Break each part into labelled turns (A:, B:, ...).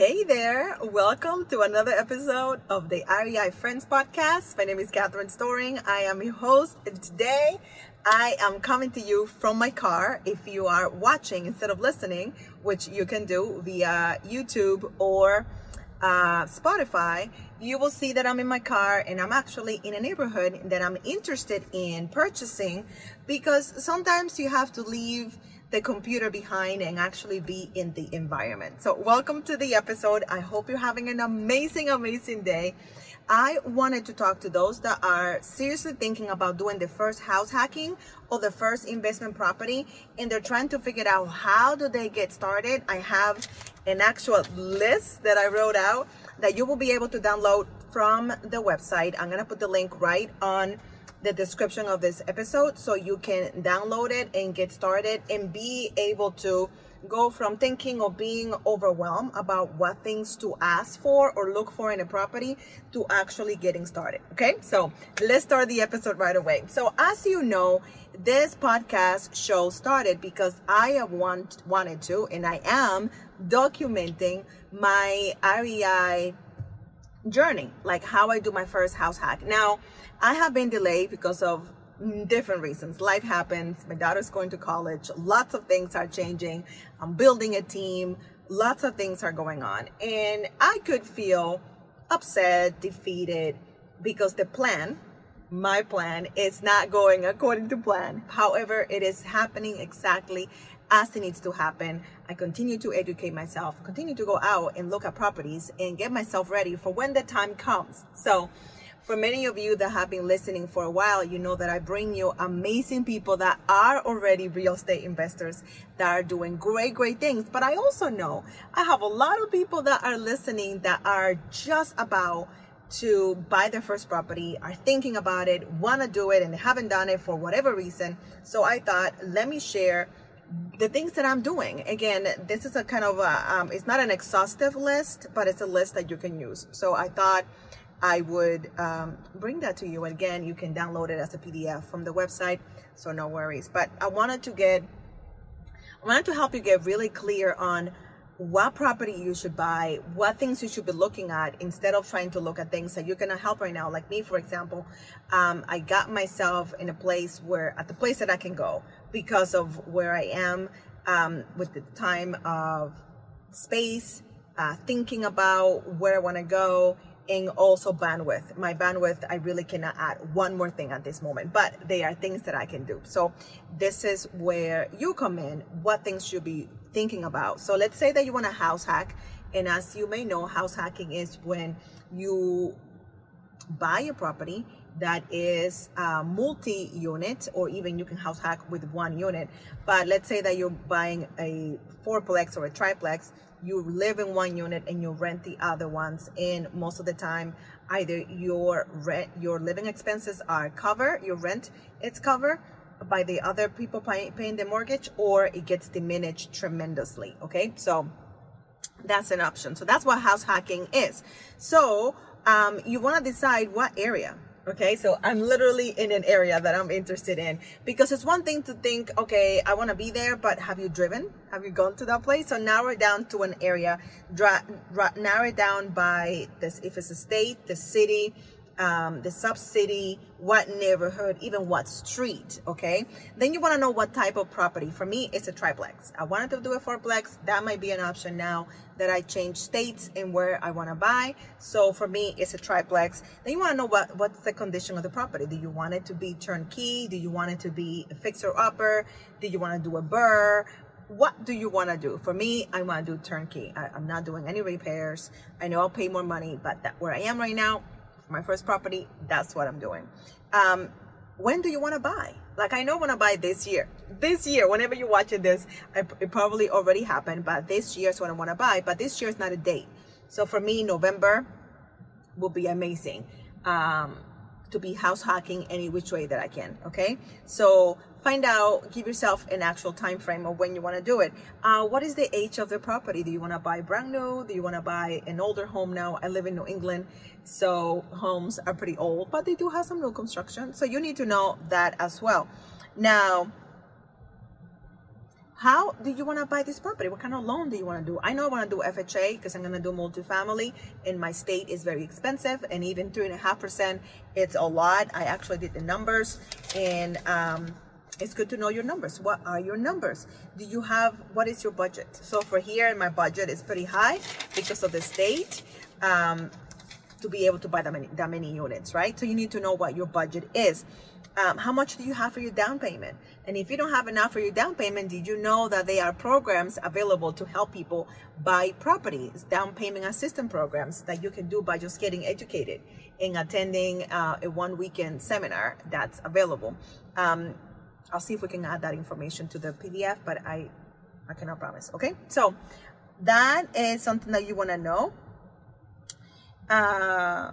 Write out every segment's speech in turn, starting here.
A: Hey there, welcome to another episode of the REI Friends podcast. My name is Catherine Storing. I am your host, and today I am coming to you from my car. If you are watching instead of listening, which you can do via YouTube or uh, Spotify, you will see that I'm in my car and I'm actually in a neighborhood that I'm interested in purchasing because sometimes you have to leave the computer behind and actually be in the environment. So welcome to the episode. I hope you're having an amazing, amazing day. I wanted to talk to those that are seriously thinking about doing the first house hacking or the first investment property and they're trying to figure out how do they get started. I have an actual list that I wrote out that you will be able to download from the website. I'm going to put the link right on the description of this episode so you can download it and get started and be able to go from thinking or being overwhelmed about what things to ask for or look for in a property to actually getting started. Okay, so let's start the episode right away. So, as you know, this podcast show started because I want wanted to, and I am documenting my REI journey, like how I do my first house hack. Now, I have been delayed because of mm, different reasons. Life happens. My daughter's going to college. Lots of things are changing. I'm building a team. Lots of things are going on. And I could feel upset, defeated because the plan, my plan, is not going according to plan. However, it is happening exactly as it needs to happen. I continue to educate myself, continue to go out and look at properties and get myself ready for when the time comes. So, for many of you that have been listening for a while, you know that I bring you amazing people that are already real estate investors that are doing great, great things. But I also know I have a lot of people that are listening that are just about to buy their first property, are thinking about it, want to do it, and they haven't done it for whatever reason. So I thought, let me share the things that I'm doing. Again, this is a kind of a, um, it's not an exhaustive list, but it's a list that you can use. So I thought I would um, bring that to you. Again, you can download it as a PDF from the website, so no worries. But I wanted to get, I wanted to help you get really clear on what property you should buy, what things you should be looking at instead of trying to look at things that you're gonna help right now. Like me, for example, um, I got myself in a place where, at the place that I can go because of where I am um, with the time of space, uh, thinking about where I wanna go, and also bandwidth. My bandwidth, I really cannot add one more thing at this moment, but they are things that I can do. So this is where you come in, what things you be thinking about. So let's say that you want a house hack. And as you may know, house hacking is when you buy a property that is a multi-unit or even you can house hack with one unit. But let's say that you're buying a fourplex or a triplex you live in one unit and you rent the other ones and most of the time either your rent your living expenses are covered your rent it's covered by the other people pay, paying the mortgage or it gets diminished tremendously okay? So that's an option. So that's what house hacking is. So um, you want to decide what area Okay, so I'm literally in an area that I'm interested in because it's one thing to think, okay, I want to be there, but have you driven? Have you gone to that place? So narrow it down to an area, dra- dra- narrow it down by this, if it's a state, the city, um, the sub city, what neighborhood, even what street. Okay. Then you want to know what type of property. For me, it's a triplex. I wanted to do a fourplex. That might be an option now that I change states and where I want to buy. So for me, it's a triplex. Then you want to know what, what's the condition of the property. Do you want it to be turnkey? Do you want it to be a fixer upper? Do you want to do a BRRRR? what do you want to do? For me, I want to do turnkey. I, am not doing any repairs. I know I'll pay more money, but that, where I am right now, my first property, that's what I'm doing. Um, when do you want to buy? Like I know want to buy this year. This year, whenever you're watching this, it probably already happened, but this year is when I want to buy. But this year is not a date. So for me, November will be amazing. Um, to be house hacking any which way that I can. Okay, so find out, give yourself an actual time frame of when you want to do it. Uh, what is the age of the property? Do you want to buy brand new? Do you want to buy an older home now? I live in New England, so homes are pretty old, but they do have some new construction. So you need to know that as well. Now, how do you want to buy this property? What kind of loan do you want to do? I know I want to do FHA because I'm going to do multifamily and my state is very expensive and even three and a half percent, it's a lot. I actually did the numbers and, um, it's good to know your numbers. What are your numbers? Do you have, what is your budget? So for here, my budget is pretty high because of the state. Um, to be able to buy that many, that many units, right? So you need to know what your budget is um, how much do you have for your down payment? And if you don't have enough for your down payment, did you know that there are programs available to help people buy properties, down payment assistance programs that you can do by just getting educated and attending uh, a one weekend seminar that's available. Um, I'll see if we can add that information to the PDF, but I, I cannot promise. Okay, so that is something that you want to know. Uh,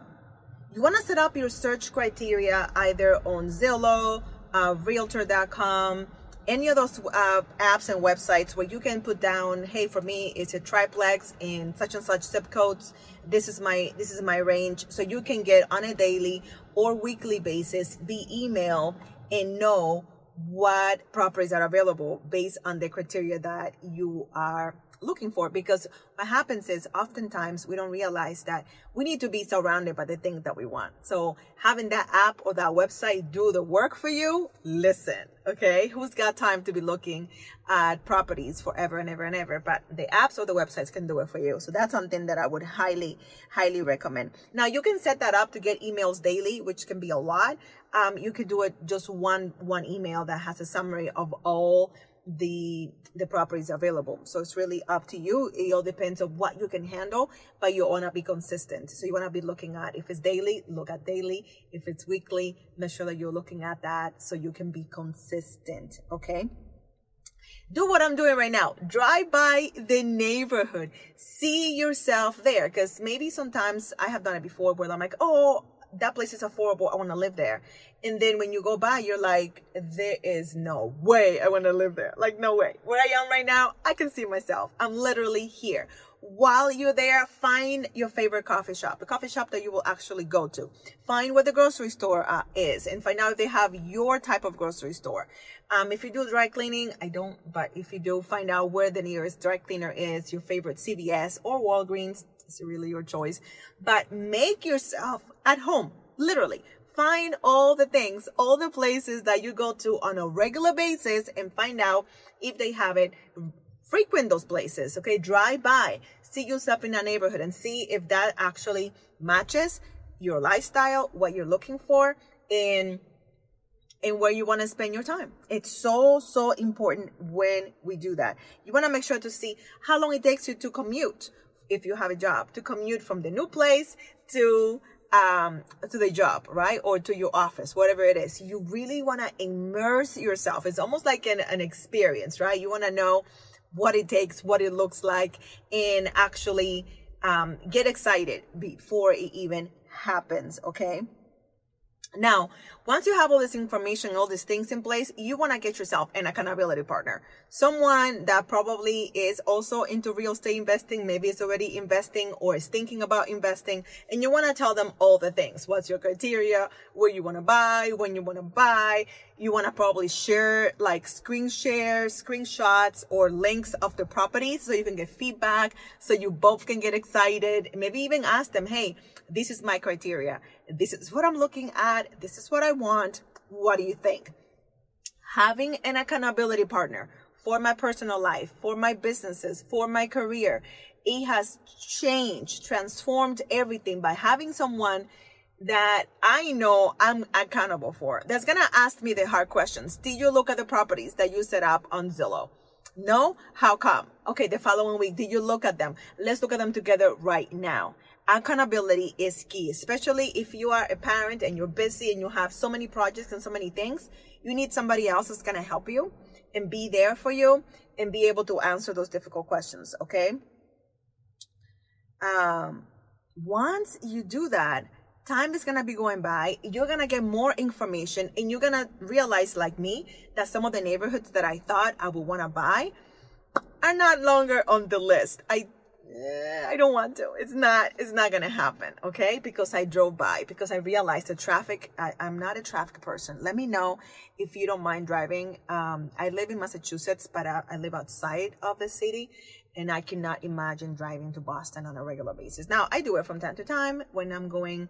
A: you want to set up your search criteria either on Zillow, uh, Realtor.com, any of those uh, apps and websites where you can put down, hey, for me, it's a triplex in such and such zip codes. This is my this is my range, so you can get on a daily or weekly basis the email and know what properties are available based on the criteria that you are looking for because what happens is oftentimes we don't realize that we need to be surrounded by the things that we want. So having that app or that website do the work for you, listen, okay? Who's got time to be looking at properties forever and ever and ever? But the apps or the websites can do it for you. So that's something that I would highly, highly recommend. Now you can set that up to get emails daily, which can be a lot. Um, you could do it just one, one email that has a summary of all the the properties available. So it's really up to you. It all depends on what you can handle, but you want to be consistent. So you want to be looking at if it's daily, look at daily. If it's weekly, make sure that you're looking at that so you can be consistent. Okay. Do what I'm doing right now. Drive by the neighborhood. See yourself there. Cause maybe sometimes I have done it before where I'm like, oh, that place is affordable. I want to live there. And then when you go by, you're like, there is no way I want to live there. Like, no way. Where I am right now, I can see myself. I'm literally here. While you're there, find your favorite coffee shop, the coffee shop that you will actually go to. Find where the grocery store uh, is and find out if they have your type of grocery store. Um, if you do dry cleaning, I don't, but if you do, find out where the nearest dry cleaner is, your favorite CVS or Walgreens. It's really your choice. But make yourself at home, literally. Find all the things, all the places that you go to on a regular basis and find out if they have it. Frequent those places, okay? Drive by, see yourself in a neighborhood and see if that actually matches your lifestyle, what you're looking for, and and where you want to spend your time. It's so, so important when we do that. You want to make sure to see how long it takes you to commute if you have a job, to commute from the new place to um to the job right? Or to your office whatever it is. You really want to immerse yourself. It's almost like an, an experience right? You want to know what it takes what it looks like and actually um, get excited before it even happens okay now, once you have all this information, all these things in place, you want to get yourself an accountability partner. Someone that probably is also into real estate investing, maybe is already investing or is thinking about investing, and you want to tell them all the things. What's your criteria? Where you want to buy? When you want to buy? You want to probably share like screen share, screenshots, or links of the properties so you can get feedback, so you both can get excited. Maybe even ask them, hey, this is my criteria. This is what I'm looking at. This is what I want. What do you think? Having an accountability partner for my personal life, for my businesses, for my career, it has changed, transformed everything by having someone that I know I'm accountable for. That's going to ask me the hard questions. Did you look at the properties that you set up on Zillow? No? How come? Okay, the following week, did you look at them? Let's look at them together right now accountability is key, especially if you are a parent and you're busy and you have so many projects and so many things. You need somebody else that's going to help you and be there for you and be able to answer those difficult questions. Okay. Um, once you do that, time is to be going by. You're to get more information and you're to realize, like me, that some of the neighborhoods that I thought I would want to buy are not longer on the list. I eh, I don't want to. It's not. It's not gonna happen. Okay, because I drove by because I realized the traffic. I, am not a traffic person. Let me know if you don't mind driving. Um, I live in Massachusetts, but I, I live outside of the city, and I cannot imagine driving to Boston on a regular basis. Now I do it from time to time when I'm going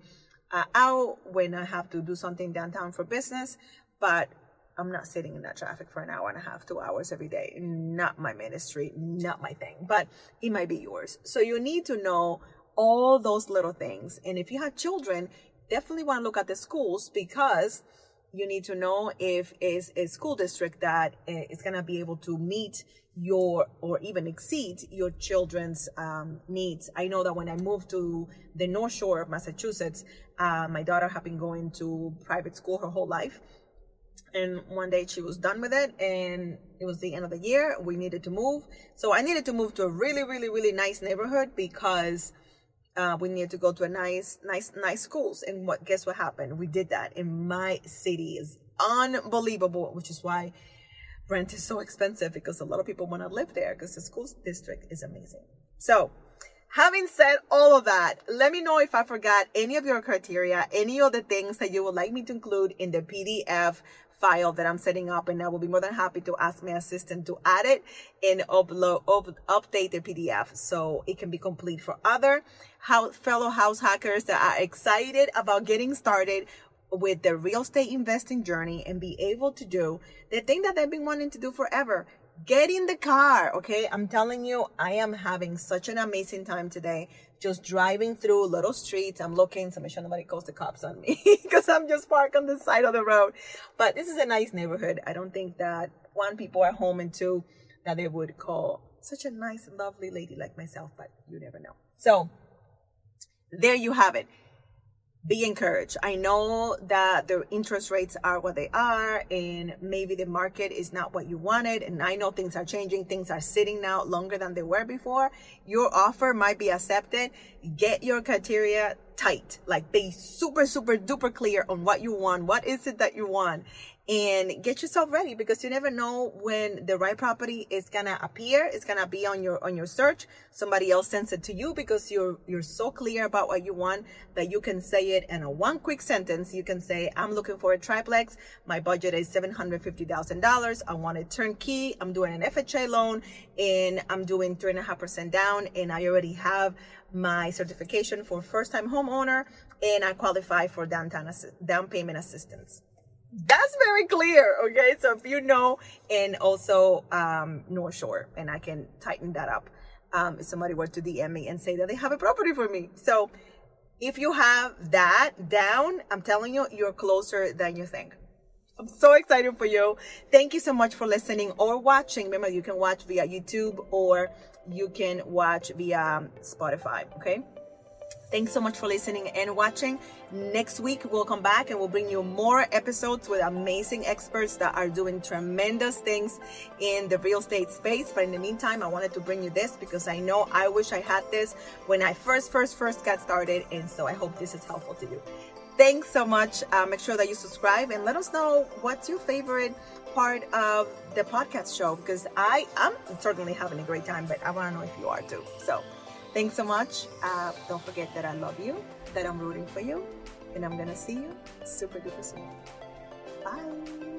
A: uh, out, when I have to do something downtown for business, but I'm not sitting in that traffic for an hour and a half, two hours every day. Not my ministry, not my thing, but it might be yours. So you need to know all those little things. And if you have children, definitely want to look at the schools because you need to know if it's a school district that eh, going to be able to meet your or even exceed your children's um, needs. I know that when I moved to the North Shore of Massachusetts, uh, my daughter had been going to private school her whole life. And one day she was done with it and it was the end of the year. We needed to move. So i needed to move to a really really really nice neighborhood because uh, we needed to go to a nice nice nice schools. And what guess what happened? We did that. In my city is unbelievable which is why rent is so expensive because a lot of people want to live there because the school district is amazing. So Having said all of that, let me know if I forgot any of your criteria, any of the things that you would like me to include in the PDF file that I'm setting up and I will be more than happy to ask my assistant to add it and upload, up, update the PDF so it can be complete for other house, fellow house hackers that are excited about getting started with the real estate investing journey and be able to do the thing that they've been wanting to do forever. Get in the car okay? I'm telling you i am having such an amazing time today just driving through little streets. I'm looking to make sure nobody calls the cops on me because i'm just parked on the side of the road. But this is a nice neighborhood. I don't think that one people are home and two that they would call such a nice lovely lady like myself but you never know. So there you have it be encouraged. I know that the interest rates are what they are, and maybe the market is not what you wanted. And I know things are changing, things are sitting now longer than they were before. Your offer might be accepted. Get your criteria tight, like be super, super duper clear on what you want. What is it that you want? And get yourself ready because you never know when the right property is gonna appear it's gonna be on your on your search. Somebody else sends it to you because you're you're so clear about what you want that you can say it in a one quick sentence. You can say i'm looking for a triplex. My budget is $750000 i want a turnkey. I'm doing an fha loan and i'm doing three and a half percent down and i already have my certification for first time homeowner and i qualify for downtown down payment assistance that's very clear okay? So if you know and also um north shore and i can tighten that up um if somebody were to dm me and say that they have a property for me. So if you have that down i'm telling you you're closer than you think. I'm so excited for you. Thank you so much for listening or watching. Remember you can watch via youtube or you can watch via spotify okay? Thanks so much for listening and watching. Next week, we'll come back and we'll bring you more episodes with amazing experts that are doing tremendous things in the real estate space. But in the meantime, I wanted to bring you this because I know I wish I had this when I first, first, first got started. And so I hope this is helpful to you. Thanks so much. Uh, make sure that you subscribe and let us know what's your favorite part of the podcast show because I am certainly having a great time, but I want to know if you are too. So, Thanks so much. Uh, don't forget that I love you, that I'm rooting for you, and I'm going to see you super duper soon. Bye.